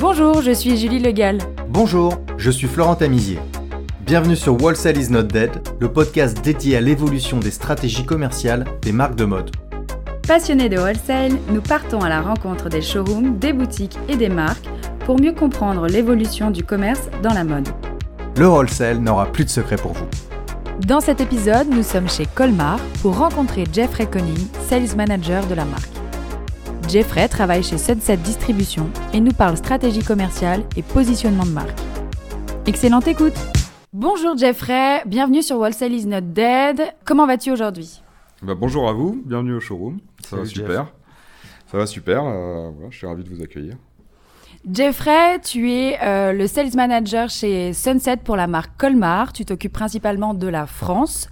Bonjour, je suis Julie Legal. Bonjour, je suis Florent Tamizier. Bienvenue sur Wholesale is not dead, le podcast dédié à l'évolution des stratégies commerciales des marques de mode. Passionnés de wholesale, nous partons à la rencontre des showrooms, des boutiques et des marques pour mieux comprendre l'évolution du commerce dans la mode. Le wholesale n'aura plus de secret pour vous. Dans cet épisode, nous sommes chez Colmar pour rencontrer Jeffrey Conning, sales manager de la marque. Jeffrey travaille chez Sunset Distribution et nous parle stratégie commerciale et positionnement de marque. Excellente écoute Bonjour Jeffrey, bienvenue sur Wholesale is not dead. Comment vas-tu aujourd'hui? Bah, Bonjour à vous, bienvenue au showroom. Ça va super. Ça va super, euh, voilà, je suis ravi de vous accueillir. Jeffrey, tu es euh, le sales manager chez Sunset pour la marque Colmar. Tu t'occupes principalement de la France.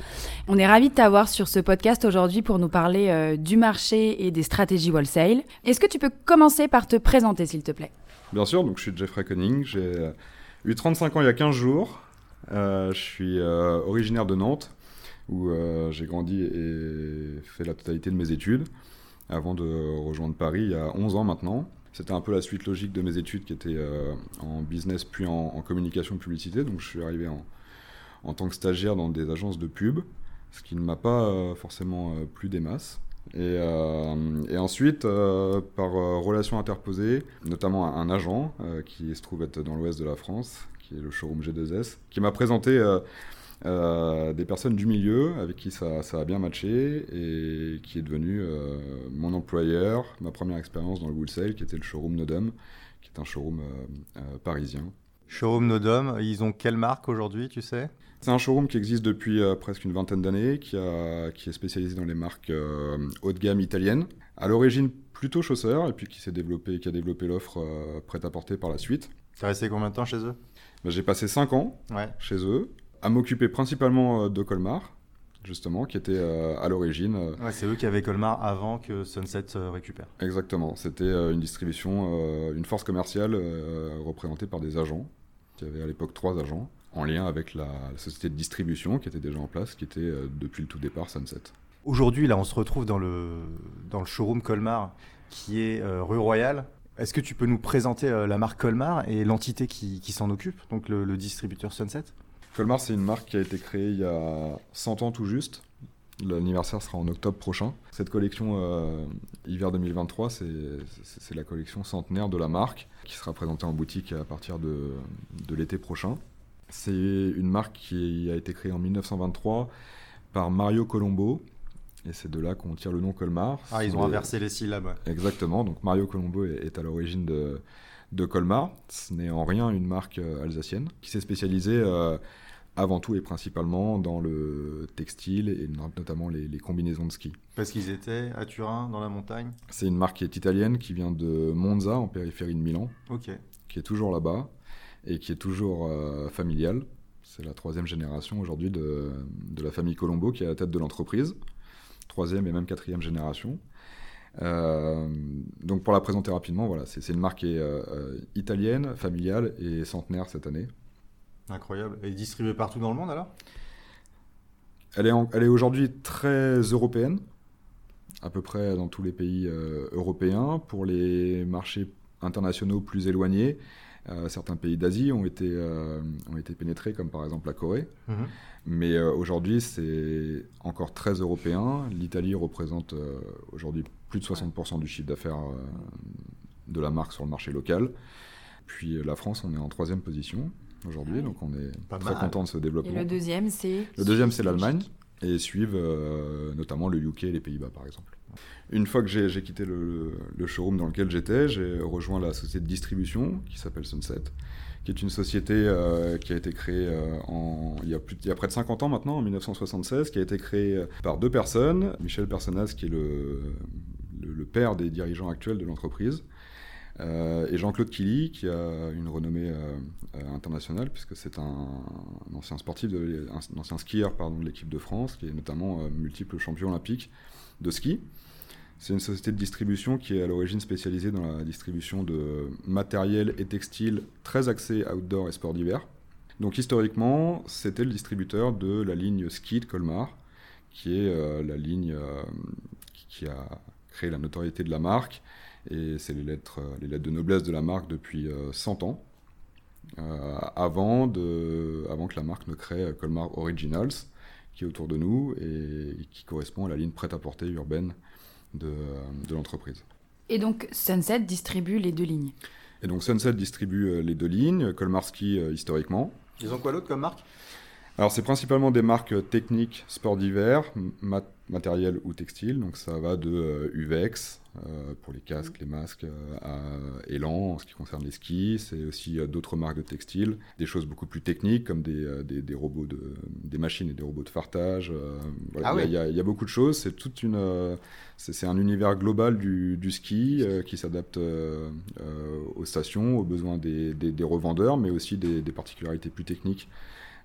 On est ravis de t'avoir sur ce podcast aujourd'hui pour nous parler euh, du marché et des stratégies wholesale. Est-ce que tu peux commencer par te présenter, s'il te plaît? Bien sûr, donc je suis Jeffrey Conning, j'ai euh, eu 35 ans il y a 15 jours. Je suis originaire de Nantes, où j'ai grandi et fait la totalité de mes études, avant de rejoindre Paris il y a 11 ans maintenant. C'était un peu la suite logique de mes études qui étaient euh, en business puis en, en communication publicité. Donc je suis arrivé en, en tant que stagiaire dans des agences de pub, ce qui ne m'a pas euh, forcément euh, plu des masses. Et, ensuite, par relation interposée, notamment un, un agent qui se trouve être dans l'ouest de la France, qui est le showroom G2S, qui m'a présenté euh, des personnes du milieu avec qui ça, ça a bien matché et qui est devenu euh, mon employeur, ma première expérience dans le wholesale, qui était le showroom Nodum, qui est un showroom euh, parisien. Showroom Nodom, ils ont quelle marque aujourd'hui, tu sais? C'est un showroom qui existe depuis presque une vingtaine d'années, qui, qui est spécialisé dans les marques haut de gamme italiennes. À l'origine plutôt chausseur, et puis qui s'est développé, qui a développé l'offre euh, prêt-à-porter par la suite. T'as resté combien de temps chez eux? Ben, J'ai passé 5 ans Ouais. chez eux, à m'occuper principalement euh, de Colmar, justement, qui était euh, à l'origine. euh, Ouais, c'est eux qui avaient Colmar avant que Sunset euh, récupère. Exactement, c'était une distribution, une force commerciale représentée par des agents. Y avait à l'époque trois agents, en lien avec la, la société de distribution qui était déjà en place, qui était depuis le tout départ Sunset. Aujourd'hui, là, on se retrouve dans le, dans le showroom Colmar qui est rue Royale. Est-ce que tu peux nous présenter la marque Colmar et l'entité qui, qui s'en occupe, donc le, le distributeur Sunset? Colmar, c'est une marque qui a été créée il y a 100 ans tout juste. L'anniversaire sera en octobre prochain. Cette collection euh, hiver 2023, c'est la collection centenaire de la marque qui sera présentée en boutique à partir de, de l'été prochain. C'est une marque qui a été créée en 1923 par Mario Colombo. Et c'est de là qu'on tire le nom Colmar. Ah, ils ont inversé les syllabes. Exactement, donc Mario Colombo est, est à l'origine de, de Colmar. Ce n'est en rien une marque euh, alsacienne qui s'est spécialisée euh, avant tout et principalement dans le textile et no- notamment les, les combinaisons de ski. Parce qu'ils étaient à Turin, dans la montagne? C'est une marque qui est italienne qui vient de Monza en périphérie de Milan, Ok. qui est toujours là-bas et qui est toujours euh, familiale. C'est la troisième génération aujourd'hui de, de la famille Colombo qui est à la tête de l'entreprise. Troisième et même quatrième génération. Euh, donc pour la présenter rapidement, voilà, c'est une marque qui est euh, italienne, familiale et centenaire cette année. Incroyable. Et distribué partout dans le monde alors? Elle est, en- elle est aujourd'hui très européenne, à peu près dans tous les pays euh, européens. Pour les marchés internationaux plus éloignés, euh, certains pays d'Asie ont, été, euh, ont été pénétrés, comme par exemple la Corée. Mais euh, aujourd'hui, c'est encore très européen. L'Italie représente aujourd'hui plus de 60% du chiffre d'affaires de la marque sur le marché local. Puis la France, on est en troisième position aujourd'hui, donc on est Pas très mal. content de ce Et développement. le deuxième, c'est Le deuxième, c'est l'Allemagne, et suivent notamment le UK et les Pays-Bas, par exemple. Une fois que j'ai quitté le, showroom dans lequel j'étais, j'ai rejoint la société de distribution qui s'appelle Sunset, qui est une société euh, qui a été créée euh, il, y a près de 50 ans maintenant, en 1976, qui a été créée euh, par deux personnes, Michel Personnaz, qui est le, père des dirigeants actuels de l'entreprise, et Jean-Claude Killy, qui a une renommée internationale, puisque c'est un, ancien sportif, un, ancien skieur pardon, de l'équipe de France, qui est notamment multiple champion olympique de ski. C'est une société de distribution qui est à l'origine spécialisée dans la distribution de matériel et textile très axé outdoor et sport d'hiver. Donc historiquement, c'était le distributeur de la ligne ski de Colmar, qui est euh, la ligne euh, qui, a créé la notoriété de la marque. Et c'est les lettres, les lettres de noblesse de la marque depuis 100 ans. avant, de, avant que la marque ne crée Colmar Originals, qui est autour de nous et qui correspond à la ligne prêt-à-porter urbaine de, de l'entreprise. Et donc Sunset distribue les deux lignes Et donc Sunset distribue les deux lignes, Colmarski historiquement. Ils ont quoi d'autre comme marque? Alors c'est principalement des marques techniques, sport d'hiver, matériel ou textile. Donc ça va de euh, UVEX euh, pour les casques, les masques, euh, à Elan en ce qui concerne les skis. C'est aussi d'autres marques de textile, des choses beaucoup plus techniques comme des, des, robots de, des machines et des robots de fartage. Ah il, y a, il, y a, beaucoup de choses. C'est toute une, c'est un univers global du, du ski qui s'adapte aux stations, aux besoins des, des, revendeurs, mais aussi des, particularités plus techniques.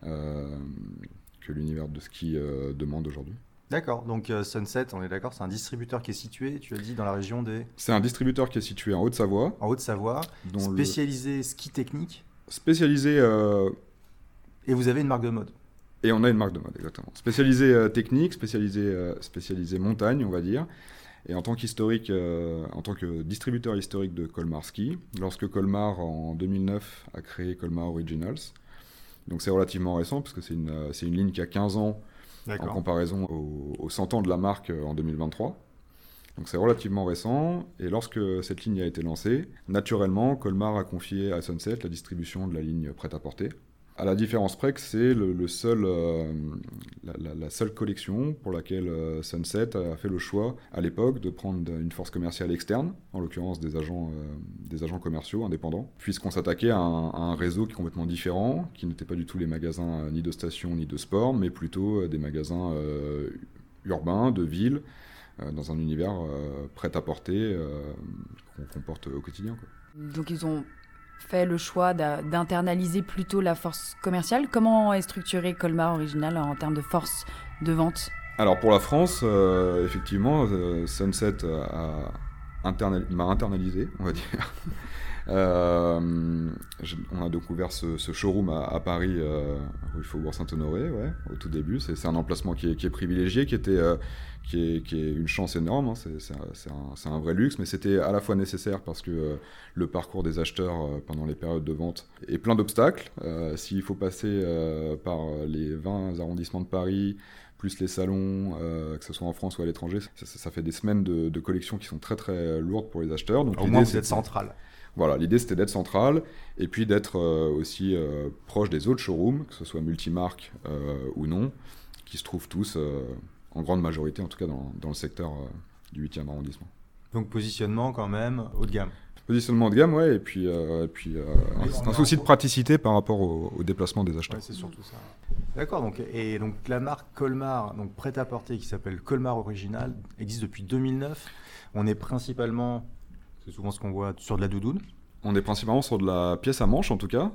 Que l'univers de ski demande aujourd'hui. D'accord, donc euh, Sunset, on est d'accord, c'est un distributeur qui est situé, tu as dit, dans la région des... C'est un distributeur qui est situé en Haute-Savoie. En Haute-Savoie, spécialisé ski technique. Spécialisé... Euh, Et vous avez une marque de mode. Et on a une marque de mode, exactement. Spécialisé euh, technique, spécialisé, spécialisé montagne, on va dire. Et en tant qu'historique, en tant que distributeur historique de Colmar Ski, lorsque Colmar, en 2009, a créé Colmar Originals, donc c'est relativement récent, parce que c'est une, une ligne qui a 15 ans, en comparaison aux, 100 ans de la marque euh, en 2023. Donc c'est relativement récent, et lorsque cette ligne a été lancée, naturellement, Colmar a confié à Sunset la distribution de la ligne prêt-à-porter. À la différence près que c'est le, seul, euh, la, seule collection pour laquelle euh, Sunset a fait le choix à l'époque de prendre une force commerciale externe, en l'occurrence des agents, euh, des agents commerciaux indépendants, puisqu'on s'attaquait à, un réseau qui est complètement différent, qui n'était pas du tout les magasins ni de station ni de sport, mais plutôt des magasins urbains, de ville, dans un univers prêt à porter qu'on porte au quotidien. Donc ils ont fait le choix d'internaliser plutôt la force commerciale. Comment est structuré Colmar Original en termes de force de vente? Alors pour la France, euh, effectivement, euh, Sunset m'a internalisé, on va dire. Euh, on a découvert ce, showroom à, Paris, rue Faubourg-Saint-Honoré, ouais, au tout début. C'est un emplacement qui est, qui est, privilégié, qui était qui est, qui est, une chance énorme, hein. c'est un, un, vrai luxe, mais c'était à la fois nécessaire parce que euh, le parcours des acheteurs euh, pendant les périodes de vente est plein d'obstacles. Euh, s'il faut passer par les 20 arrondissements de Paris, plus les salons, que ce soit en France ou à l'étranger, ça, fait des semaines de, de, collections qui sont très très lourdes pour les acheteurs. Donc, Au moins vous êtes central. Voilà, l'idée c'était d'être central et puis d'être aussi proche des autres showrooms, que ce soit multimarques ou non, qui se trouvent tous en grande majorité, en tout cas dans, dans le secteur euh, du 8e arrondissement. Donc positionnement quand même haut de gamme Positionnement haut de gamme, ouais, et puis, euh, et puis euh, un, souci de praticité par rapport au, déplacement des acheteurs. c'est surtout ça. D'accord, donc, et donc la marque Colmar, donc prêt-à-porter qui s'appelle Colmar Original, existe depuis 2009. On est principalement, c'est souvent ce qu'on voit, sur de la doudoune. On est principalement sur de la pièce à manche en tout cas.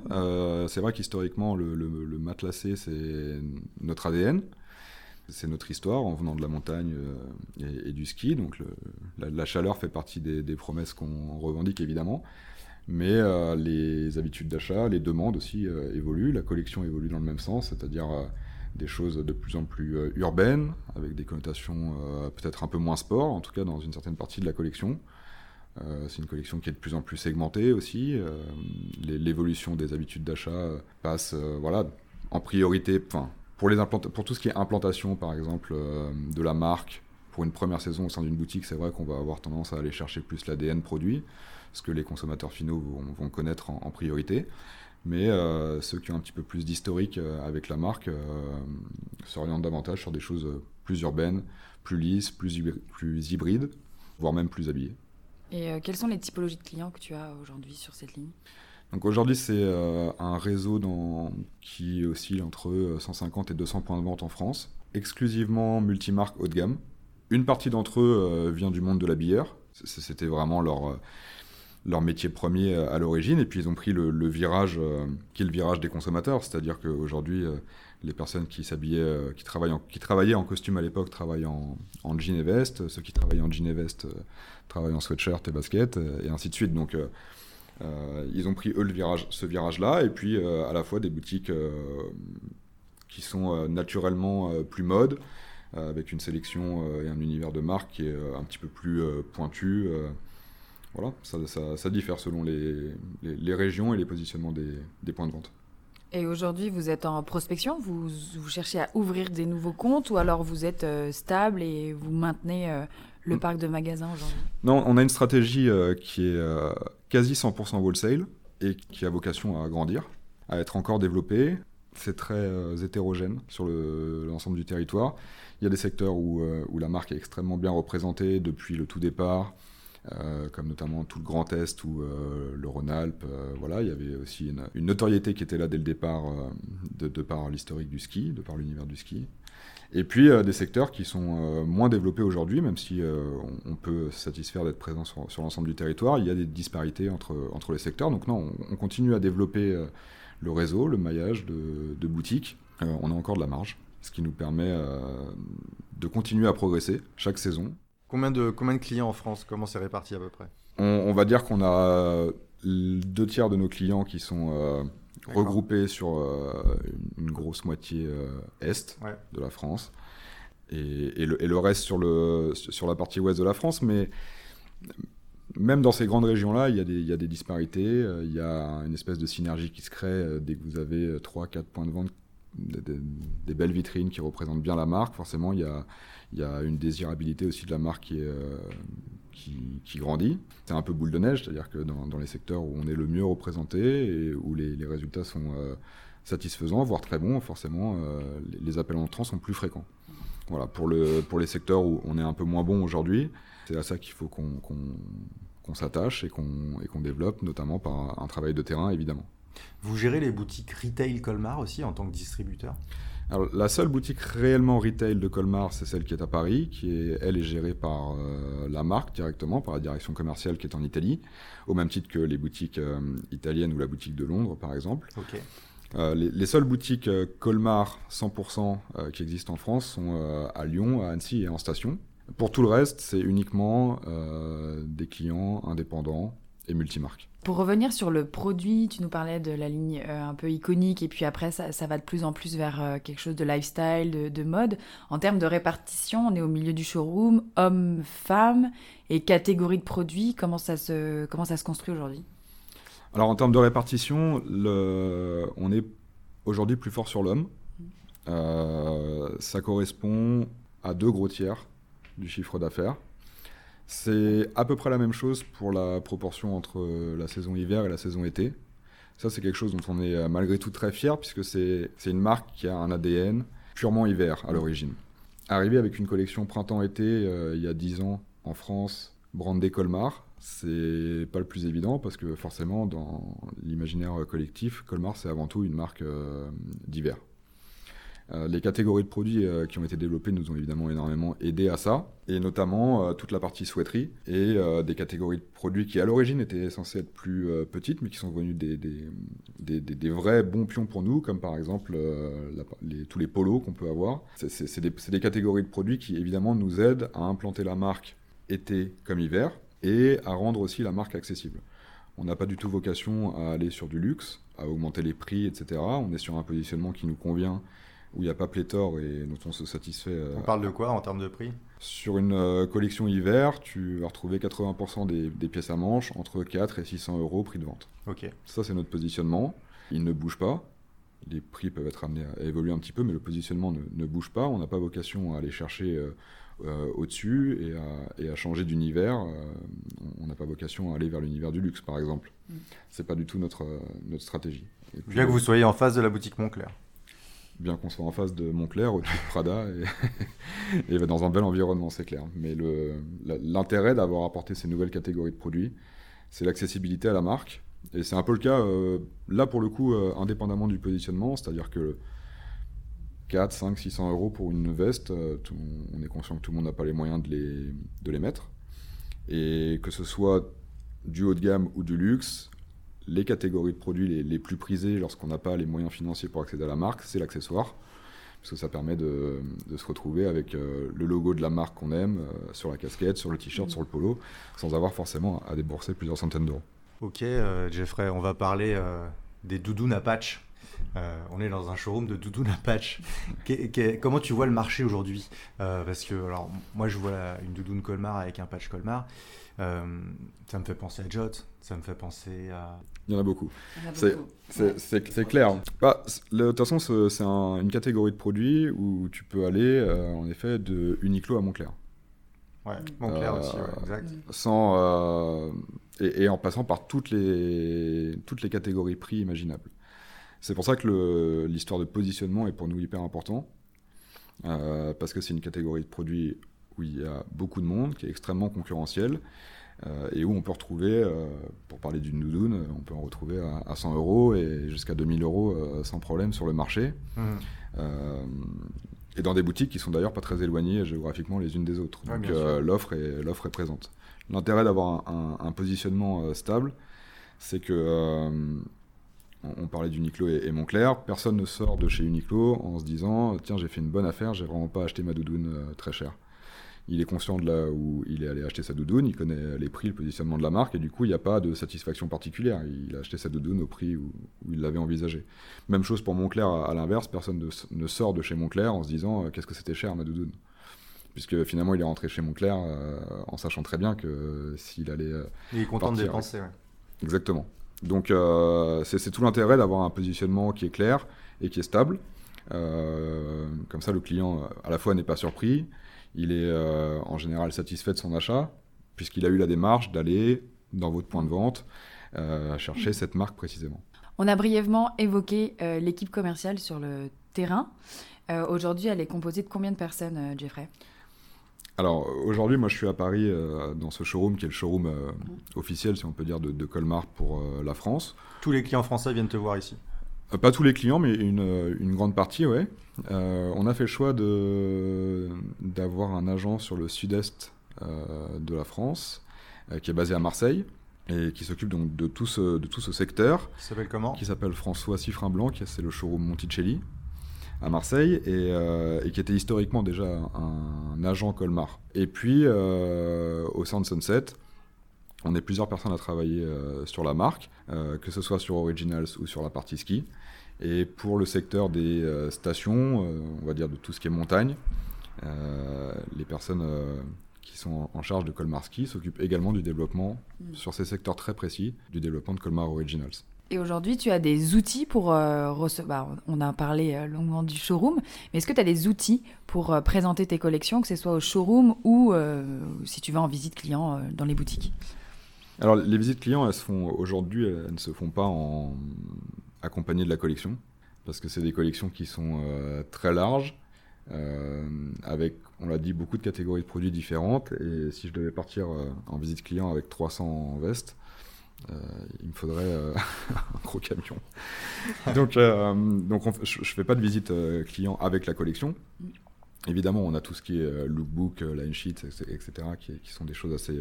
c'est vrai qu'historiquement, le, le, matelassé, c'est notre ADN c'est notre histoire en venant de la montagne euh, et, du ski. Donc la, chaleur fait partie des, promesses qu'on revendique évidemment. Mais euh, les habitudes d'achat, les demandes aussi euh, évoluent. La collection évolue dans le même sens, c'est-à-dire des choses de plus en plus urbaines, avec des connotations peut-être un peu moins sport, en tout cas dans une certaine partie de la collection. C'est une collection qui est de plus en plus segmentée aussi. L'évolution des habitudes d'achat passe voilà, en priorité, pour, tout ce qui est implantation, par exemple, euh, de la marque, pour une première saison au sein d'une boutique, c'est vrai qu'on va avoir tendance à aller chercher plus l'ADN produit, ce que les consommateurs finaux vont, connaître en, priorité. Mais euh, ceux qui ont un petit peu plus d'historique euh, avec la marque s'orientent davantage sur des choses plus urbaines, plus lisses, plus hybrides, voire même plus habillées. Et quelles sont les typologies de clients que tu as aujourd'hui sur cette ligne? Donc aujourd'hui, c'est euh, un réseau qui oscille entre 150 euh, et 200 points de vente en France, exclusivement multimarque haut de gamme. Une partie d'entre eux euh, vient du monde de la bière. C'était vraiment leur, leur métier premier à l'origine. Et puis ils ont pris le, virage qui est le virage des consommateurs. C'est-à-dire qu'aujourd'hui, les personnes qui s'habillaient, qui, qui travaillaient en costume à l'époque travaillent en, en, jean et veste. Ceux qui travaillaient en jean et veste travaillent en sweatshirt et basket, et ainsi de suite. Donc euh, ils ont pris eux le virage, ce virage-là, et puis euh, à la fois des boutiques euh, qui sont naturellement plus mode, avec une sélection et un univers de marque qui est un petit peu plus pointu. Voilà, ça, diffère selon les, régions et les positionnements des, points de vente. Et aujourd'hui, vous êtes en prospection vous, cherchez à ouvrir des nouveaux comptes ou alors vous êtes stable et vous maintenez le mm. parc de magasins aujourd'hui? Non, on a une stratégie qui est quasi 100% wholesale et qui a vocation à grandir, à être encore développée. C'est très euh, hétérogène sur l'ensemble du territoire. Il y a des secteurs où, euh, où, la marque est extrêmement bien représentée depuis le tout départ, euh, comme notamment tout le Grand Est ou le Rhône-Alpes. voilà, il y avait aussi une, notoriété qui était là dès le départ, de, par l'historique du ski, de par l'univers du ski. Et puis des secteurs qui sont moins développés aujourd'hui, même si on, peut se satisfaire d'être présent sur, l'ensemble du territoire, il y a des disparités entre, entre les secteurs. Donc non, on, on continue à développer le réseau, le maillage de, boutiques. Euh, on a encore de la marge, ce qui nous permet euh, de continuer à progresser chaque saison. Combien de, combien de clients en France? Comment c'est réparti à peu près? On, va dire qu'on a deux tiers de nos clients qui sont euh, regroupés sur une grosse moitié est de la France et, le, et, le, reste sur, le, sur la partie ouest de la France. Mais même dans ces grandes régions-là, il, y a des disparités. Euh, il y a une espèce de synergie qui se crée euh, dès que vous avez 3-4 euh, points de vente, des, belles vitrines qui représentent bien la marque. Forcément, il y a, il y a une désirabilité aussi de la marque qui, est, qui, grandit. C'est un peu boule de neige, c'est-à-dire que dans, les secteurs où on est le mieux représenté et où les, résultats sont satisfaisants, voire très bons, forcément, les, appels entrants sont plus fréquents. Voilà, pour, le, pour les secteurs où on est un peu moins bon aujourd'hui, c'est à ça qu'il faut qu'on s'attache et qu'on développe, notamment par un travail de terrain, évidemment. Vous gérez les boutiques retail Colmar aussi en tant que distributeur? Alors, la seule boutique réellement retail de Colmar, c'est celle qui est à Paris, qui est, elle est gérée par euh, la marque directement, par la direction commerciale qui est en Italie, au même titre que les boutiques euh, italiennes ou la boutique de Londres, par exemple. Euh, les, les, seules boutiques Colmar 100% qui existent en France sont à Lyon, à Annecy et en station. Pour tout le reste, c'est uniquement des clients indépendants et multimarques. Pour revenir sur le produit, tu nous parlais de la ligne euh, un peu iconique et puis après ça, va de plus en plus vers euh, quelque chose de lifestyle, de, mode. En termes de répartition, on est au milieu du showroom, hommes, femmes et catégorie de produits. Comment ça se, comment ça se construit aujourd'hui? Alors en termes de répartition, le, on est aujourd'hui plus fort sur l'homme. Mmh. ça correspond à deux gros tiers du chiffre d'affaires. C'est à peu près la même chose pour la proportion entre la saison hiver et la saison été. Ça, c'est quelque chose dont on est euh, malgré tout très fier, puisque c'est une marque qui a un ADN purement hiver à l'origine. Arrivé avec une collection printemps-été euh, il y a 10 ans en France, brandée Colmar, c'est pas le plus évident parce que forcément, dans l'imaginaire collectif, Colmar, c'est avant tout une marque euh, d'hiver. Euh, les catégories de produits euh, qui ont été développées nous ont évidemment énormément aidé à ça, et notamment euh, toute la partie souhaiterie et des catégories de produits qui à l'origine étaient censées être plus petites, mais qui sont devenues des, des, vrais bons pions pour nous, comme par exemple tous les polos qu'on peut avoir. C'est des, catégories de produits qui évidemment nous aident à implanter la marque été comme hiver et à rendre aussi la marque accessible. On n'a pas du tout vocation à aller sur du luxe, à augmenter les prix, etc. On est sur un positionnement qui nous convient où il n'y a pas pléthore et dont on se satisfait. Euh, on parle de quoi en termes de prix? Sur une euh, collection hiver, tu vas retrouver 80% des, pièces à manches entre 4 et 600 euros prix de vente. Ok. Ça, c'est notre positionnement. Il ne bouge pas. Les prix peuvent être amenés à évoluer un petit peu, mais le positionnement ne, bouge pas. On n'a pas vocation à aller chercher euh, au-dessus et à, changer d'univers. on n'a pas vocation à aller vers l'univers du luxe, par exemple. Ce mm. C'est pas du tout notre, notre stratégie. Bien que vous soyez en face de la boutique Montclair bien qu'on soit en face de Montclair, au-dessus de Prada, et, dans un bel environnement, c'est clair. Mais l'intérêt d'avoir apporté ces nouvelles catégories de produits, c'est l'accessibilité à la marque. Et c'est un peu le cas, euh, là pour le coup, euh, indépendamment du positionnement, c'est-à-dire que 4, 5, 600 euros pour une veste, euh, on est conscient que tout le monde n'a pas les moyens de les, de les mettre. Et que ce soit du haut de gamme ou du luxe, les catégories de produits les, plus prisées lorsqu'on n'a pas les moyens financiers pour accéder à la marque, c'est l'accessoire. Parce que ça permet de, se retrouver avec euh, le logo de la marque qu'on aime euh, sur la casquette, sur le t-shirt, mmh. sur le polo, sans avoir forcément à débourser plusieurs centaines d'euros. Ok, euh, Jeffrey, on va parler des doudounes à patch. Euh, on est dans un showroom de doudoune à patch. comment tu vois le marché aujourd'hui? Parce que alors, moi, je vois une doudoune Colmar avec un patch Colmar. Ça me fait penser à Jot, ça me fait penser à... Il y en a beaucoup. C'est clair. Bah, de toute façon, c'est une catégorie de produits où tu peux aller, en effet, de Uniqlo à Montclair. Ouais, Montclair aussi, exact. Sans, et, en passant par toutes les, toutes les catégories prix imaginables. C'est pour ça que l'histoire de positionnement est pour nous hyper important, euh, parce que c'est une catégorie de produits où il y a beaucoup de monde, qui est extrêmement concurrentiel, euh, et où on peut retrouver, euh, pour parler d'une doudoune, on peut en retrouver à, 100 euros et jusqu'à 2000 euros sans problème sur le marché. Mmh. et dans des boutiques qui sont d'ailleurs pas très éloignées géographiquement les unes des autres. Donc l'offre est, est présente. L'intérêt d'avoir un, positionnement euh, stable, c'est que euh, on, parlait d'Uniqlo et, Montclair, personne ne sort de chez Uniqlo en se disant tiens j'ai fait une bonne affaire, j'ai vraiment pas acheté ma doudoune euh, très cher. Il est conscient de là où il est allé acheter sa doudoune, il connaît les prix, le positionnement de la marque, et du coup il n'y a pas de satisfaction particulière. Il a acheté sa doudoune au prix où, il l'avait envisagé. Même chose pour Montclair à, l'inverse, personne ne, sort de chez Montclair en se disant qu'est-ce que c'était cher ma doudoune puisque finalement il est rentré chez Montclair euh, en sachant très bien que s'il allait. Euh, il est content de dépenser, Exactement. Donc euh, c'est tout l'intérêt d'avoir un positionnement qui est clair et qui est stable. comme ça, le client à la fois n'est pas surpris, il est en général satisfait de son achat, puisqu'il a eu la démarche d'aller dans votre point de vente chercher cette marque précisément. On a brièvement évoqué l'équipe commerciale sur le terrain. Aujourd'hui, elle est composée de combien de personnes, Jeffrey? Alors aujourd'hui, moi je suis à Paris euh, dans ce showroom qui est le showroom euh, officiel, si on peut dire, de, Colmar pour euh, la France. Tous les clients français viennent te voir ici Pas tous les clients, mais une, grande partie, oui. on a fait le choix d'avoir un agent sur le sud-est de la France, qui est basé à Marseille et qui s'occupe donc de tout ce, de tout ce secteur. Qui s'appelle comment? Qui s'appelle François Siffrin Blanc, qui c'est le showroom Monticelli à Marseille euh, et, qui était historiquement déjà un, agent Colmar. Et puis euh, au sein de Sunset, on est plusieurs personnes à travailler euh, sur la marque, que ce soit sur Originals ou sur la partie ski. Et pour le secteur des stations, on va dire de tout ce qui est montagne, les personnes qui sont en charge de Colmar Ski s'occupent également du développement mm. sur ces secteurs très précis du développement de Colmar Originals. Et aujourd'hui, tu as des outils pour euh, recevoir. Bah, on a parlé euh, longuement du showroom, mais est-ce que tu as des outils pour euh, présenter tes collections, que ce soit au showroom ou si tu vas en visite client dans les boutiques? Alors, les visites clients, elles se font aujourd'hui, elles ne se font pas en accompagnées de la collection, parce que c'est des collections qui sont très larges, avec, on l'a dit, beaucoup de catégories de produits différentes. Et si je devais partir en visite client avec 300 vestes, euh, il me faudrait euh, un gros camion. donc, euh, donc je ne fais pas de visite client avec la collection. Évidemment, on a tout ce qui est lookbook, line sheet, etc., qui, qui, sont des choses assez,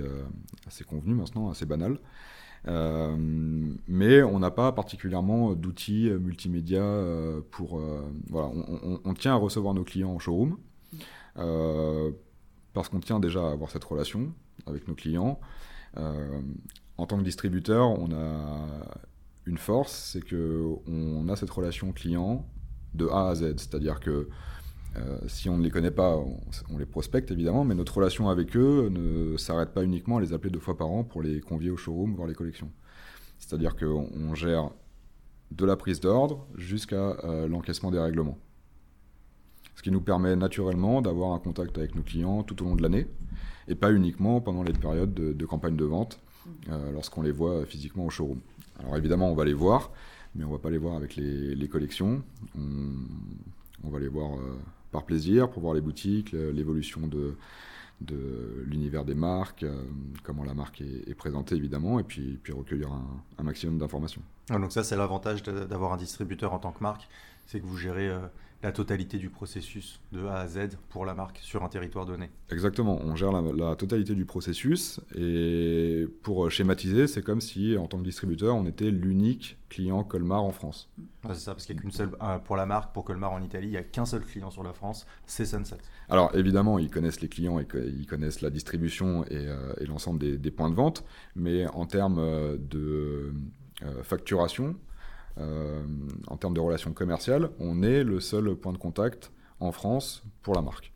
assez convenues maintenant, assez banales. Mais on n'a pas particulièrement d'outils multimédia pour. voilà, on, on, tient à recevoir nos clients en showroom parce qu'on tient déjà à avoir cette relation avec nos clients en tant que distributeur, on a une force, c'est qu'on a cette relation client de A à Z. C'est-à-dire que euh, si on ne les connaît pas, on, les prospecte évidemment, mais notre relation avec eux ne s'arrête pas uniquement à les appeler deux fois par an pour les convier au showroom, voir les collections. C'est-à-dire qu'on gère de la prise d'ordre jusqu'à euh, l'encaissement des règlements. Ce qui nous permet naturellement d'avoir un contact avec nos clients tout au long de l'année, et pas uniquement pendant les périodes de campagne de vente euh, lorsqu'on les voit physiquement au showroom. Alors évidemment, on va les voir, mais on ne va pas les voir avec les, collections. On, va les voir plaisir, pour voir les boutiques, l'évolution de, de l'univers des marques, euh, comment la marque est, présentée évidemment, et puis, puis recueillir un, maximum d'informations. Ah, donc ça, c'est l'avantage d'avoir un distributeur en tant que marque, c'est que vous gérez la totalité du processus de A à Z pour la marque sur un territoire donné. Exactement, on gère la, totalité du processus et pour schématiser, c'est comme si en tant que distributeur, on était l'unique client Colmar en France. c'est ça, parce qu'il n'y a qu'une seule, euh, pour la marque, pour Colmar en Italie, il n'y a qu'un seul client sur la France, c'est Sunset. Alors évidemment, ils connaissent les clients, et ils connaissent la distribution et, euh, l'ensemble des, points de vente, mais en termes euh, de facturation, en termes de relations commerciales, on est le seul point de contact en France pour la marque.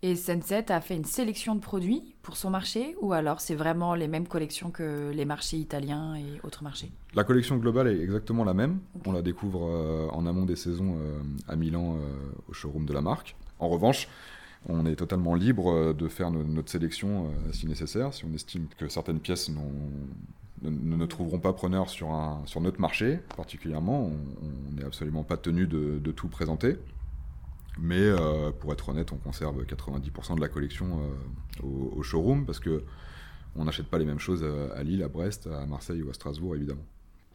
Et Sunset a fait une sélection de produits pour son marché ou alors c'est vraiment les mêmes collections que les marchés italiens et autres marchés? La collection globale est exactement la même. On la découvre euh, en amont des saisons euh, à Milan euh, au showroom de la marque. En revanche, on est totalement libre de faire notre sélection si nécessaire, si on estime que certaines pièces ne, ne, trouveront pas preneur sur, un, sur notre marché particulièrement. On n'est absolument pas tenu de, tout présenter. Mais euh, pour être honnête, on conserve 90% de la collection euh, au, showroom parce que on n'achète pas les mêmes choses à Lille, à Brest, à Marseille ou à Strasbourg, évidemment.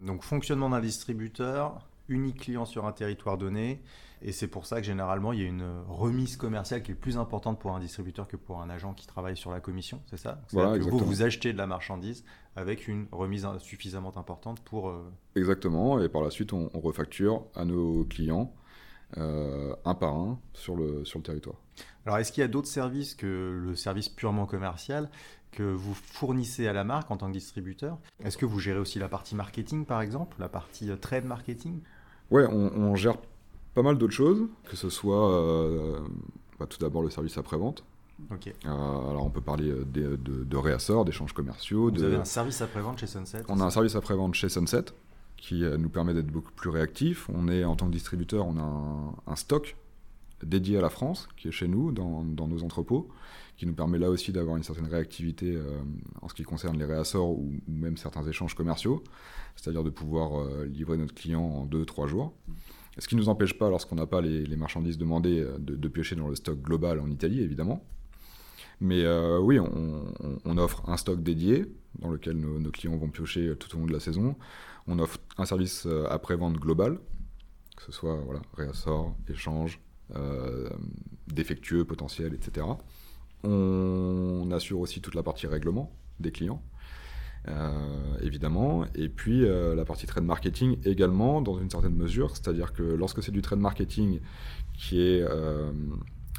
Donc fonctionnement d'un distributeur, unique client sur un territoire donné, et c'est pour ça que généralement il y a une remise commerciale qui est plus importante pour un distributeur que pour un agent qui travaille sur la commission, c'est ça? Voilà, que Vous, vous achetez de la marchandise avec une remise suffisamment importante pour... Euh, exactement, et par la suite on refacture à nos clients euh, un par un sur le, sur le territoire. Alors, est-ce qu'il y a d'autres services que le service purement commercial? Que vous fournissez à la marque en tant que distributeur Est-ce que vous gérez aussi la partie marketing, par exemple, la partie euh, trade marketing? Ouais, on, gère pas mal d'autres choses, que ce soit euh, bah, tout d'abord le service après-vente. Ok. alors on peut parler de, de, de réassorts, d'échanges commerciaux. Vous avez un service après-vente chez Sunset On a un service après-vente chez Sunset qui euh, nous permet d'être beaucoup plus réactifs. On est, en tant que distributeur, on a un, stock dédié à la France, qui est chez nous, dans, nos entrepôts, qui nous permet là aussi d'avoir une certaine réactivité euh, en ce qui concerne les réassorts ou, même certains échanges commerciaux, c'est-à-dire de pouvoir euh, livrer notre client en 2-3 jours. Ce qui ne nous empêche pas, lorsqu'on n'a pas les, marchandises demandées, de, piocher dans le stock global en Italie, évidemment. Mais oui, on, offre un stock dédié dans lequel nos, clients vont piocher tout au long de la saison. On offre un service euh, après-vente global, que ce soit réassort, échange, euh, défectueux, potentiel, etc. On assure aussi toute la partie règlement des clients, euh, évidemment. Et puis la partie trade marketing également, dans une certaine mesure. C'est-à-dire que lorsque c'est du trade marketing qui est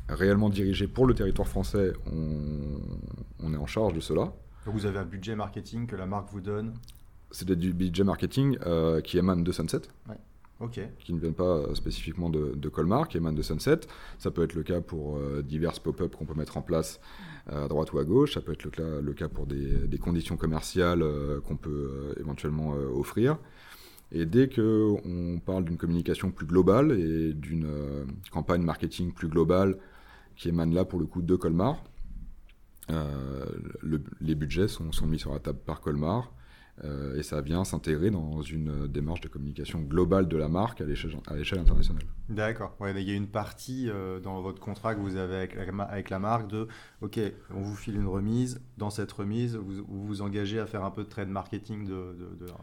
réellement dirigé pour le territoire français, on, on, est en charge de cela. Vous avez un budget marketing que la marque vous donne? C'est du budget marketing euh, qui émane de Sunset. Qui ne viennent pas euh, spécifiquement de, Colmar, qui émanent de Sunset. Ça peut être le cas pour euh, divers pop-up qu'on peut mettre en place à droite ou à gauche. Ça peut être le cas, pour des, conditions commerciales qu'on peut éventuellement offrir. Et dès qu'on parle d'une communication plus globale et d'une campagne marketing plus globale qui émane là pour le coup de Colmar, les budgets sont, mis sur la table par Colmar euh, et ça vient s'intégrer dans une démarche de communication globale de la marque à l'échelle internationale. D'accord. Ouais, il y a une partie euh, dans votre contrat que vous avez avec la, avec la, marque de OK, on vous file une remise. Dans cette remise, vous vous, engagez à faire un peu de trade marketing de,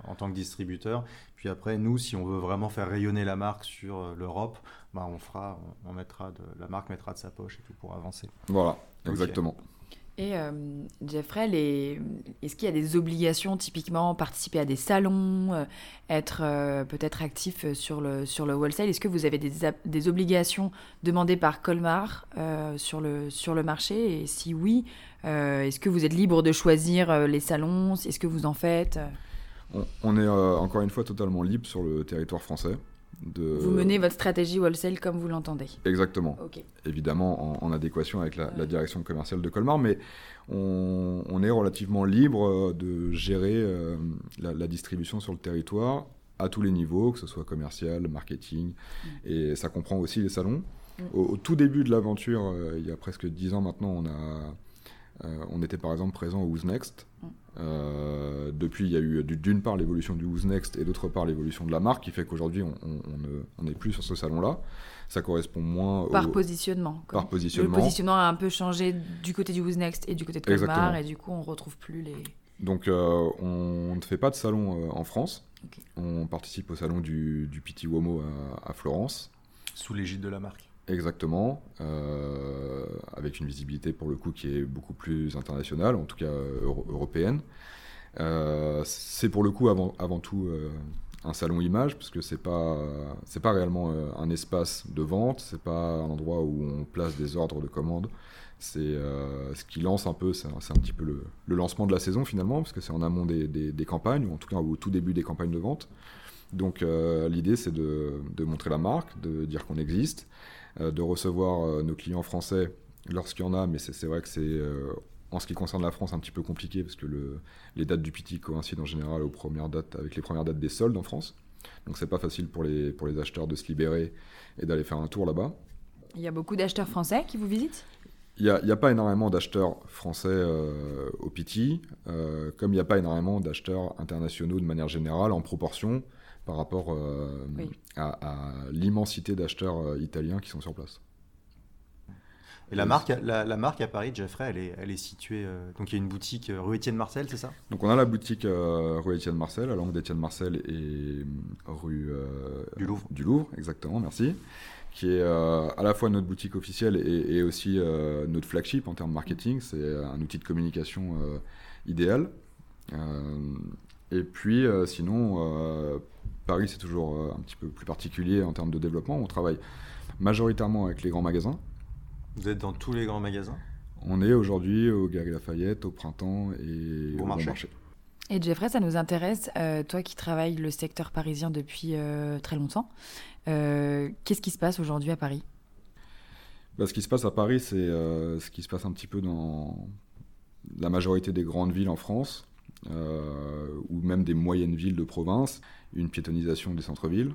en tant que distributeur. Puis après, nous, si on veut vraiment faire rayonner la marque sur euh, l'Europe, bah, on fera, on, mettra de, la marque mettra de sa poche et tout pour avancer. Voilà, exactement. Et euh, Jeffrey, est-ce qu'il y a des obligations, typiquement participer à des salons, euh, être euh, peut-être actif sur le, sur le wholesale? Est-ce que vous avez des, des obligations demandées par Colmar sur, le, sur le marché? Et si oui, est-ce que vous êtes libre de choisir les salons? Est-ce que vous en faites? On, est encore une fois totalement libre sur le territoire français. Vous menez votre stratégie wholesale comme vous l'entendez. Exactement. Évidemment en, adéquation avec la, direction commerciale de Colmar, mais on, est relativement libre euh, de gérer euh, la, distribution sur le territoire à tous les niveaux, que ce soit commercial, marketing, mm. et ça comprend aussi les salons. Mm. Au, tout début de l'aventure, euh, il y a presque dix ans maintenant, on a euh, on était par exemple présent au Who's Next. Euh, depuis, il y a eu d'une part l'évolution du Who's Next et d'autre part l'évolution de la marque qui fait qu'aujourd'hui on n'est plus sur ce salon-là. Ça correspond moins par positionnement. Par positionnement. Le positionnement a un peu changé du côté du Who's Next et du côté de Colmar et du coup on retrouve plus les. Donc euh, on ne fait pas de salon en France. On participe au salon du, du Petit Uomo à Florence. Sous l'égide de la marque. Exactement, euh, avec une visibilité pour le coup qui est beaucoup plus internationale, en tout cas européenne. Euh, c'est pour le coup avant, tout euh, un salon image, parce que c'est pas c'est pas réellement un espace de vente, c'est pas un endroit où on place des ordres de commande. C'est ce qui lance un peu, c'est un, petit peu le, le, lancement de la saison finalement, parce que c'est en amont des, campagnes, ou en tout cas au tout début des campagnes de vente. Donc l'idée c'est de, de, montrer la marque, de dire qu'on existe, de recevoir nos clients français lorsqu'il y en a, mais c'est vrai que c'est en ce qui concerne la France, un petit peu compliqué parce que le, les dates du PT coïncident en général aux premières dates, avec les premières dates des soldes en France. Donc c'est pas facile pour les, pour les acheteurs de se libérer et d'aller faire un tour là-bas. Il y a beaucoup d'acheteurs français qui vous visitent? Il n'y a, a, pas énormément d'acheteurs français euh, au PT, euh, comme il n'y a pas énormément d'acheteurs internationaux de manière générale en proportion par rapport euh, à, à l'immensité d'acheteurs italiens qui sont sur place. Et la marque, la, marque à Paris, Jeffrey, elle est, elle est située. donc il y a une boutique rue Étienne Marcel, c'est ça? Donc on a la boutique rue Étienne Marcel, à l'angle d'Étienne Marcel et rue du Louvre. Du Louvre, exactement, merci qui est euh, à la fois notre boutique officielle et, aussi euh, notre flagship en termes marketing. C'est un outil de communication euh, idéal. et puis sinon, Paris, c'est toujours un petit peu plus particulier en termes de développement. On travaille majoritairement avec les grands magasins. Vous êtes dans tous les grands magasins On est aujourd'hui au Galeries Lafayette, au Printemps et au marché. marché. Et Jeffrey, ça nous intéresse, toi qui travailles le secteur parisien depuis très longtemps. Euh, qu'est-ce qui se passe aujourd'hui à Paris? Bah, Ce qui se passe à Paris, c'est euh, ce qui se passe un petit peu dans la majorité des grandes villes en France, euh, ou même des moyennes villes de province, une piétonisation des centres-villes,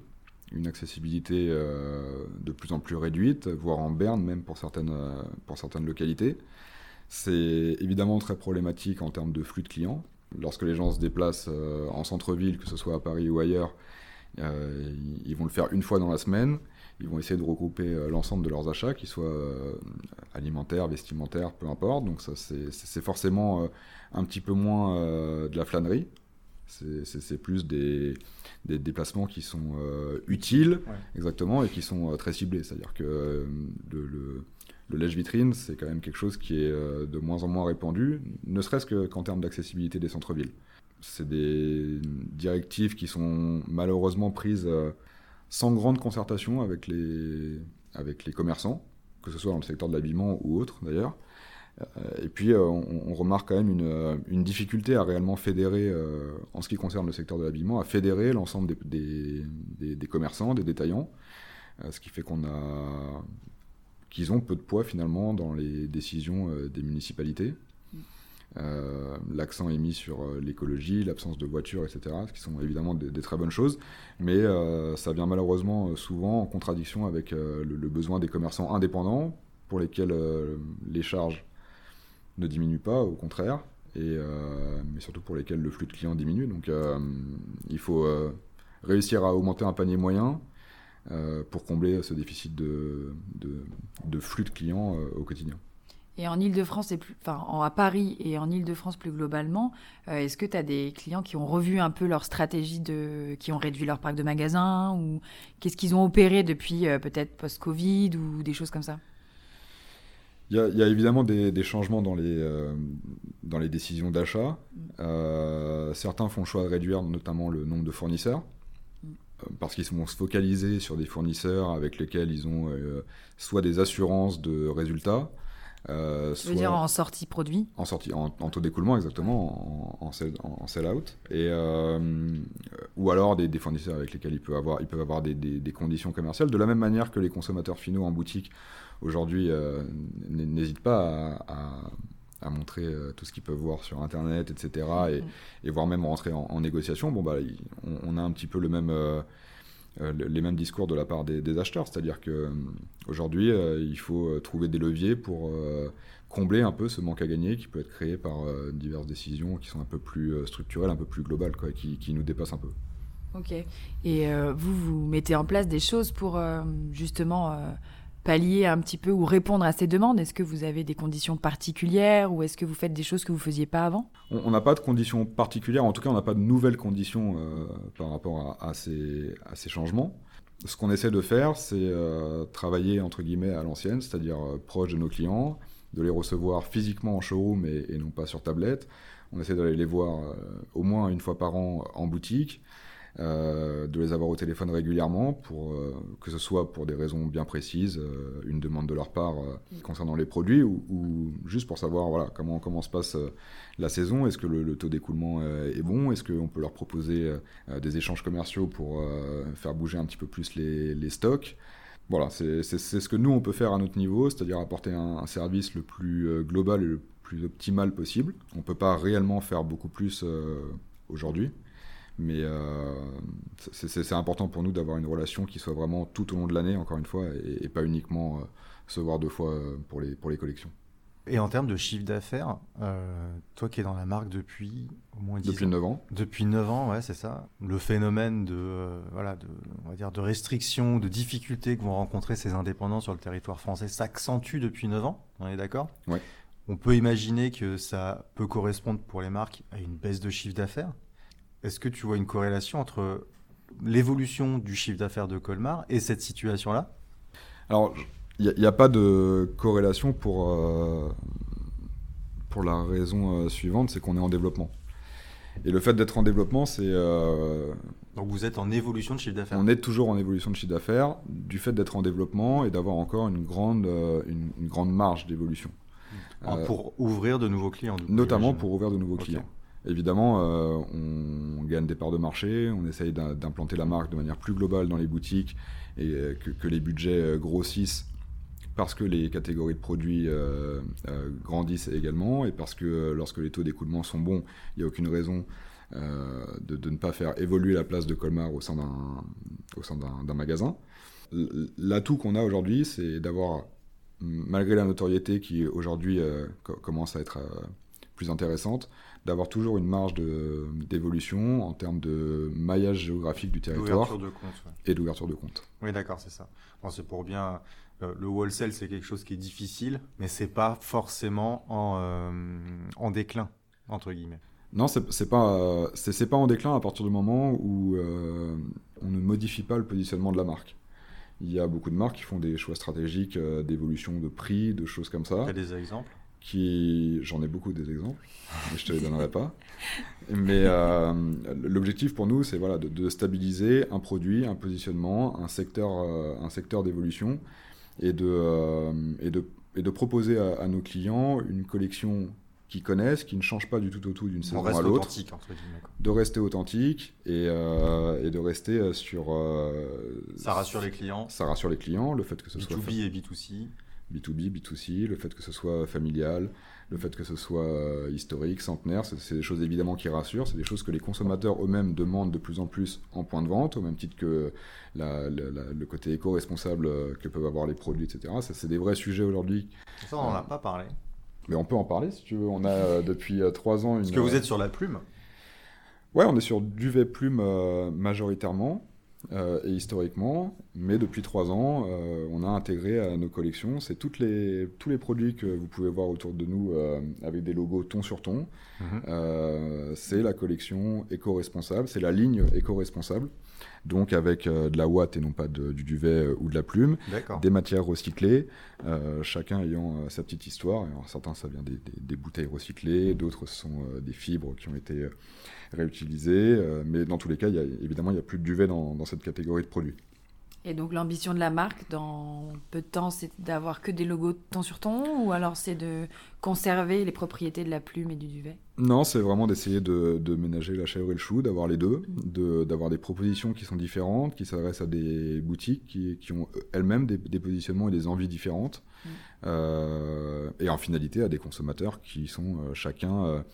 une accessibilité de plus en plus réduite, voire en berne même pour certaines, pour certaines localités. C'est évidemment très problématique en termes de flux de clients. Lorsque les gens se déplacent en centre-ville, que ce soit à Paris ou ailleurs, euh, ils vont le faire une fois dans la semaine. Ils vont essayer de regrouper euh, l'ensemble de leurs achats, qu'ils soient euh, alimentaires, vestimentaires, peu importe. Donc ça, c'est forcément un petit peu moins de la flânerie. C'est plus des, des, déplacements qui sont utiles, exactement, et qui sont très ciblés. C'est-à-dire que le, le, le lèche-vitrine, c'est quand même quelque chose qui est de moins en moins répandu, ne serait-ce qu'en termes d'accessibilité des centres-villes c'est des directives qui sont malheureusement prises euh, sans grande concertation avec les, avec les commerçants, que ce soit dans le secteur de l'habillement ou autre d'ailleurs. Euh, et puis euh, on, remarque quand même une, une, difficulté à réellement fédérer, en ce qui concerne le secteur de l'habillement, à fédérer l'ensemble des, commerçants, des détaillants, ce qui fait qu'on a qu'ils ont peu de poids finalement dans les décisions des municipalités. Euh, l'accent est mis sur euh, l'écologie, l'absence de voitures, etc., ce qui sont évidemment des, très bonnes choses, mais euh, ça vient malheureusement souvent en contradiction avec le, besoin des commerçants indépendants, pour lesquels les charges ne diminuent pas, au contraire, et, mais surtout pour lesquels le flux de clients diminue. Donc il faut réussir à augmenter un panier moyen pour combler ce déficit de, de flux de clients au quotidien. Et en Ile-de-France, enfin, à Paris et en Ile-de-France plus globalement, euh, est-ce que tu as des clients qui ont revu un peu leur stratégie, de, qui ont réduit leur parc de magasins ou qu'est-ce qu'ils ont opéré depuis euh, peut-être post-Covid ou des choses comme ça? Il y, a, évidemment des, changements dans les, euh, dans les décisions d'achat. Mm. certains font le choix de réduire notamment le nombre de fournisseurs mm. parce qu'ils vont se focaliser sur des fournisseurs avec lesquels ils ont soit des assurances de résultats, euh, veux dire en sortie produit En sortie, en, taux d'écoulement exactement, en, en, sell, out. Et, euh, ou alors des, fournisseurs avec lesquels ils peuvent avoir, ils peuvent avoir des, des, conditions commerciales, de la même manière que les consommateurs finaux en boutique aujourd'hui euh, n'hésitent pas à, à, montrer euh, tout ce qu'ils peuvent voir sur Internet, etc. Et, mm. et voire même rentrer en, négociation. Bon, bah, on, on, a un petit peu le même euh, les mêmes discours de la part des, acheteurs, c'est-à-dire que euh, il faut trouver des leviers pour combler un peu ce manque à gagner qui peut être créé par diverses décisions qui sont un peu plus structurelles, un peu plus globales, quoi, qui, qui nous dépassent un peu. Ok. Et vous, vous mettez en place des choses pour justement pallier un petit peu ou répondre à ces demandes? Est-ce que vous avez des conditions particulières ou est-ce que vous faites des choses que vous ne faisiez pas avant? On n'a pas de conditions particulières, en tout cas on n'a pas de nouvelles conditions euh, par rapport à, ces, changements. Ce qu'on essaie de faire, c'est euh, travailler entre guillemets à l'ancienne, c'est-à-dire euh, proche de nos clients, de les recevoir physiquement en showroom et non pas sur tablette. On essaie d'aller les voir au moins une fois par an en boutique. Euh, de les avoir au téléphone régulièrement, pour, que ce soit pour des raisons bien précises, une demande de leur part concernant les produits, ou, juste pour savoir voilà, comment, comment se passe la saison, est-ce que le, taux d'écoulement est bon, est-ce qu'on peut leur proposer des échanges commerciaux pour faire bouger un petit peu plus les, stocks? Voilà, c'est ce que nous, on peut faire à notre niveau, c'est-à-dire apporter un, service le plus euh, global et le plus optimal possible. On ne peut pas réellement faire beaucoup plus euh, aujourd'hui, mais euh, c'est important pour nous d'avoir une relation qui soit vraiment tout au long de l'année, encore une fois, et, pas uniquement se voir deux fois pour les, pour les collections. Et en termes de chiffre d'affaires, euh, toi qui es dans la marque depuis au moins 10 depuis 9 ans. Depuis 9 ans, ouais, c'est ça. Le phénomène de, euh, voilà, de, on va dire de restrictions, de difficultés que vont rencontrer ces indépendants sur le territoire français s'accentue depuis 9 ans, on est d'accord? Oui. On peut imaginer que ça peut correspondre pour les marques à une baisse de chiffre d'affaires? Est-ce que tu vois une corrélation entre l'évolution du chiffre d'affaires de Colmar et cette situation-là? Alors, il n'y a, pas de corrélation pour, euh, pour la raison euh, suivante, c'est qu'on est en développement. Et le fait d'être en développement, c'est... Euh, Donc vous êtes en évolution de chiffre d'affaires On est toujours en évolution de chiffre d'affaires, du fait d'être en développement et d'avoir encore une grande, une, grande marge d'évolution. Ah, pour ouvrir de nouveaux clients Notamment pour ouvrir de nouveaux clients. Évidemment, on gagne des parts de marché, on essaye d'implanter la marque de manière plus globale dans les boutiques et que, que les budgets grossissent parce que les catégories de produits euh, euh, grandissent également et parce que euh, lorsque les taux d'écoulement sont bons, il n'y a aucune raison de, ne pas faire évoluer la place de Colmar au sein d'un magasin. L'atout qu'on a aujourd'hui, c'est d'avoir, malgré la notoriété qui aujourd'hui commence à être plus intéressante, d'avoir toujours une marge d'évolution en termes de maillage géographique du territoire et d'ouverture de compte. Oui, d'accord, c'est ça. c'est pour bien euh, le wholesale, c'est quelque chose qui est difficile, mais c'est pas forcément en, euh, en, déclin, entre guillemets. Non, c'est pas, c'est pas en déclin à partir du moment où euh, on ne modifie pas le positionnement de la marque. Il y a beaucoup de marques qui font des choix stratégiques d'évolution de prix, de choses comme ça. Tu as des exemples? Qui... J'en ai beaucoup des exemples, mais je te les donnerai pas. Mais l'objectif pour nous, c'est voilà, de, de, stabiliser un produit, un positionnement, un secteur, un secteur d'évolution et de, euh, et de, et de proposer à, nos clients une collection qu'ils connaissent, qui ne change pas du tout au tout d'une saison à l'autre. De rester authentique et, euh, et de rester euh, sur. ça rassure les clients. Ça rassure les clients, le fait que ce soit. B2B et B2C. B2B, B2C, le fait que ce soit familial, le fait que ce soit euh, historique, centenaire, c'est des choses évidemment qui rassurent, c'est des choses que les consommateurs eux-mêmes demandent de plus en plus en point de vente, au même titre que le côté éco-responsable euh, que peuvent avoir les produits, etc. C'est des vrais sujets aujourd'hui. Ça, on n'en a pas parlé. Mais on peut en parler si tu veux. On a euh, depuis trois ans une. Est-ce que vous êtes sur la plume Ouais, on est sur duvet plume majoritairement. Euh, et historiquement, mais depuis trois ans, euh, on a intégré à nos collections, c'est les, tous les produits que vous pouvez voir autour de nous euh, avec des logos ton sur ton. Mhm. c'est la collection éco-responsable, c'est la ligne éco-responsable, donc avec de la ouate et non pas du duvet ou de la plume, des matières recyclées, chacun ayant sa petite histoire. Alors, certains, ça vient des, des bouteilles recyclées, d'autres, ce sont des fibres qui ont été réutilisés. Euh, mais dans tous les cas, y a, évidemment, il n'y a plus de duvet dans, cette catégorie de produits. Et donc l'ambition de la marque dans peu de temps, c'est d'avoir que des logos temps sur ton ou alors c'est de conserver les propriétés de la plume et du duvet Non, c'est vraiment d'essayer de, ménager la chèvre et le chou, d'avoir les deux, d'avoir des propositions qui sont différentes, qui s'adressent à des boutiques qui, qui ont elles-mêmes des, positionnements et des envies différentes, mm. euh, et en finalité à des consommateurs qui sont euh, chacun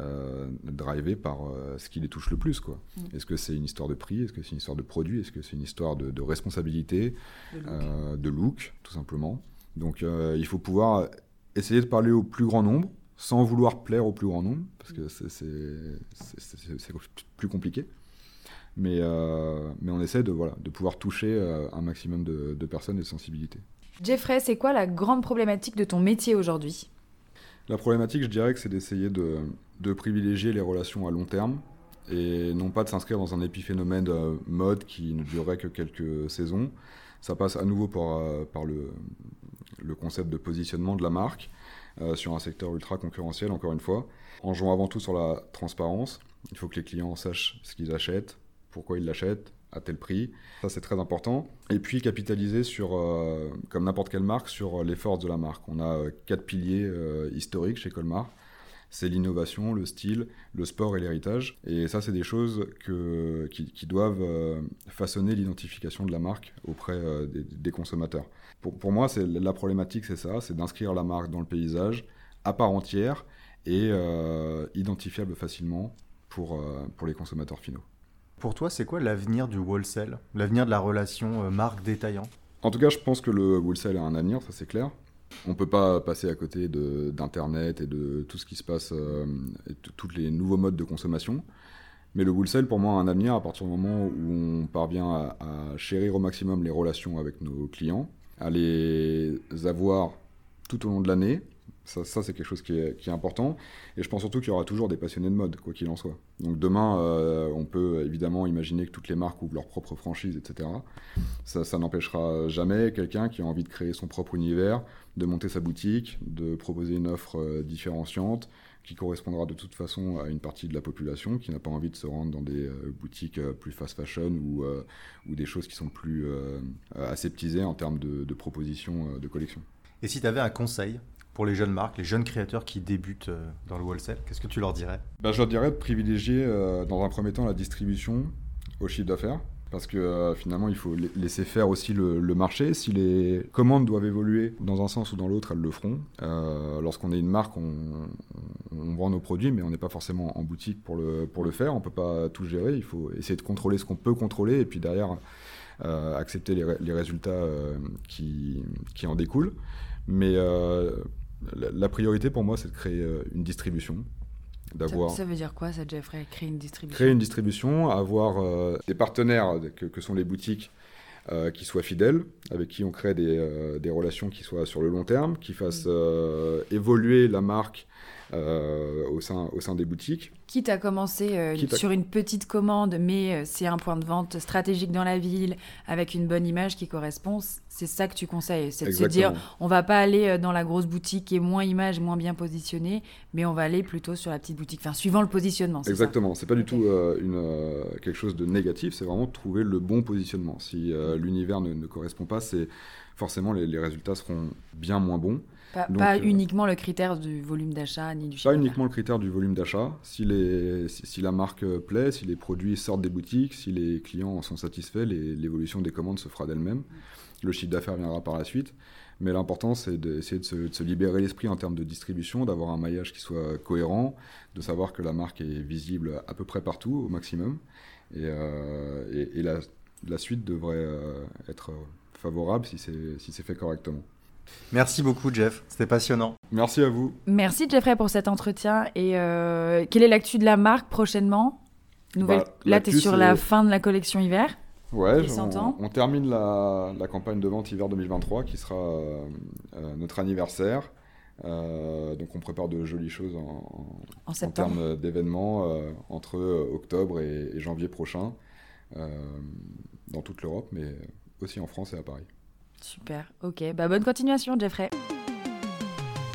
euh, drivé par ce qui les touche le plus. quoi. Mm. Est-ce que c'est une histoire de prix? Est-ce que c'est une histoire de produit? Est-ce que c'est une histoire de, responsabilité, de look. tout simplement Donc il faut pouvoir essayer de parler au plus grand nombre sans vouloir plaire au plus grand nombre, parce que c'est plus compliqué. Mais, mais on essaie de, voilà, de pouvoir toucher un maximum de, de personnes et de sensibilités. Jeffrey, c'est quoi la grande problématique de ton métier aujourd'hui? La problématique, je dirais que c'est d'essayer de, de privilégier les relations à long terme et non pas de s'inscrire dans un épiphénomène de mode qui ne durerait que quelques saisons. Ça passe à nouveau par, euh, par le, le, concept de positionnement de la marque euh, sur un secteur ultra concurrentiel, encore une fois, en jouant avant tout sur la transparence. Il faut que les clients sachent ce qu'ils achètent, pourquoi il l'achète à tel prix. Ça, c'est très important. Et puis, capitaliser sur, euh, comme n'importe quelle marque, sur les forces de la marque. On a euh, quatre piliers euh, historiques chez Colmar. C'est l'innovation, le style, le sport et l'héritage. Et ça, c'est des choses que, qui, doivent façonner l'identification de la marque auprès des, consommateurs. Pour, pour moi, c'est, la problématique, c'est ça, c'est d'inscrire la marque dans le paysage à part entière et identifiable facilement pour, pour les consommateurs finaux. Pour toi, c'est quoi l'avenir du wholesale? L'avenir de la relation euh, marque-détaillant? En tout cas, je pense que le wholesale a un avenir, ça c'est clair. On ne peut pas passer à côté d'Internet et de tout ce qui se passe, euh, tous les nouveaux modes de consommation. Mais le wholesale, pour moi, a un avenir à partir du moment où on parvient à chérir au maximum les relations avec nos clients, à les avoir tout au long de l'année, ça, c'est quelque chose qui est, important. Et je pense surtout qu'il y aura toujours des passionnés de mode, quoi qu'il en soit. Donc demain, euh, on peut évidemment imaginer que toutes les marques ouvrent leur propre franchise, etc. Ça, n'empêchera jamais quelqu'un qui a envie de créer son propre univers, de monter sa boutique, de proposer une offre euh, différenciante qui correspondra de toute façon à une partie de la population qui n'a pas envie de se rendre dans des euh, boutiques plus fast fashion ou, ou des choses qui sont plus aseptisées en termes de, de propositions de collection. Et si tu avais un conseil pour les jeunes marques, les jeunes créateurs qui débutent euh, dans le wholesale Qu'est-ce que tu leur dirais? Bah, Je leur dirais de privilégier euh, dans un premier temps la distribution au chiffre d'affaires. Parce que euh, finalement, il faut laisser faire aussi le, marché. Si les commandes doivent évoluer dans un sens ou dans l'autre, elles le feront. Lorsqu'on est une marque, on, vend nos produits, mais on n'est pas forcément en boutique pour le, pour le faire. On ne peut pas tout gérer. Il faut essayer de contrôler ce qu'on peut contrôler et puis derrière accepter les, les résultats qui, qui, en découlent. Mais la, priorité pour moi, c'est de créer euh, une distribution. D'avoir... Ça, veut dire quoi, ça, Jeffrey Créer une distribution? Créer une distribution, avoir euh, des partenaires que, sont les boutiques euh, qui soient fidèles, avec qui on crée des, des, relations qui soient sur le long terme, qui fassent évoluer la marque au, sein, au sein des boutiques. Quitte à commencer euh, sur une petite commande, mais euh, c'est un point de vente stratégique dans la ville, avec une bonne image qui correspond, c'est ça que tu conseilles. C'est de se dire, on va pas aller euh, dans la grosse boutique qui est moins image, moins bien positionnée, mais on va aller plutôt sur la petite boutique, enfin, suivant le positionnement. Exactement, c'est pas du tout une, quelque chose de négatif, c'est vraiment trouver le bon positionnement. Si l'univers ne, correspond pas, c'est forcément les, les résultats seront bien moins bons. Pas, euh, uniquement le critère du volume d'achat ni du chiffre Pas uniquement le critère du volume d'achat. Si, si, la marque plaît, si les produits sortent des boutiques, si les clients en sont satisfaits, l'évolution des commandes se fera d'elle-même. Le chiffre d'affaires viendra par la suite. Mais l'important, c'est d'essayer de, se, libérer l'esprit en termes de distribution, d'avoir un maillage qui soit cohérent, de savoir que la marque est visible à peu près partout, au maximum. Et, euh, la, suite devrait euh, être favorable si c'est fait correctement. Merci beaucoup, Jeff. C'était passionnant. Merci à vous. Merci, Jeffrey, pour cet entretien. Et euh, quelle est l'actu de la marque prochainement? Nouvelle... Bah, Là, tu es sur la fin de la collection hiver. Ouais, on, termine la, campagne de vente hiver 2023 qui sera euh, euh, notre anniversaire. donc on prépare de jolies choses en, termes d'événements entre octobre et, et, janvier prochain dans toute l'Europe, mais aussi en France et à Paris. Super, ok. Bah, bonne continuation, Jeffrey.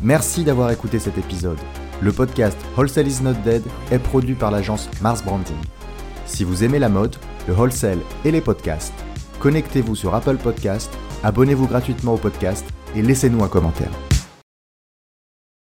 Merci d'avoir écouté cet épisode. Le podcast Wholesale is not dead est produit par l'agence Mars Branding. Si vous aimez la mode, le wholesale et les podcasts, connectez-vous sur Apple Podcast, abonnez-vous gratuitement au podcast et laissez-nous un commentaire.